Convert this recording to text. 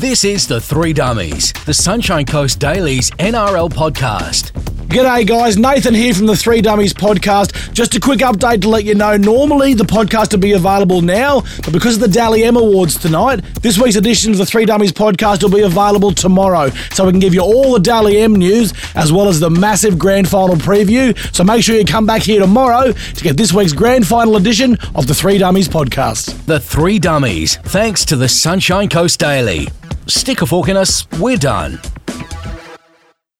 This is the Three Dummies, the Sunshine Coast Daily's NRL podcast. G'day, guys. Nathan here from the Three Dummies podcast. Just a quick update to let you know normally the podcast would be available now, but because of the Dally M Awards tonight, this week's edition of the Three Dummies podcast will be available tomorrow. So we can give you all the Dally M news as well as the massive grand final preview. So make sure you come back here tomorrow to get this week's grand final edition of the Three Dummies podcast. The Three Dummies, thanks to the Sunshine Coast Daily. Stick a fork in us, we're done.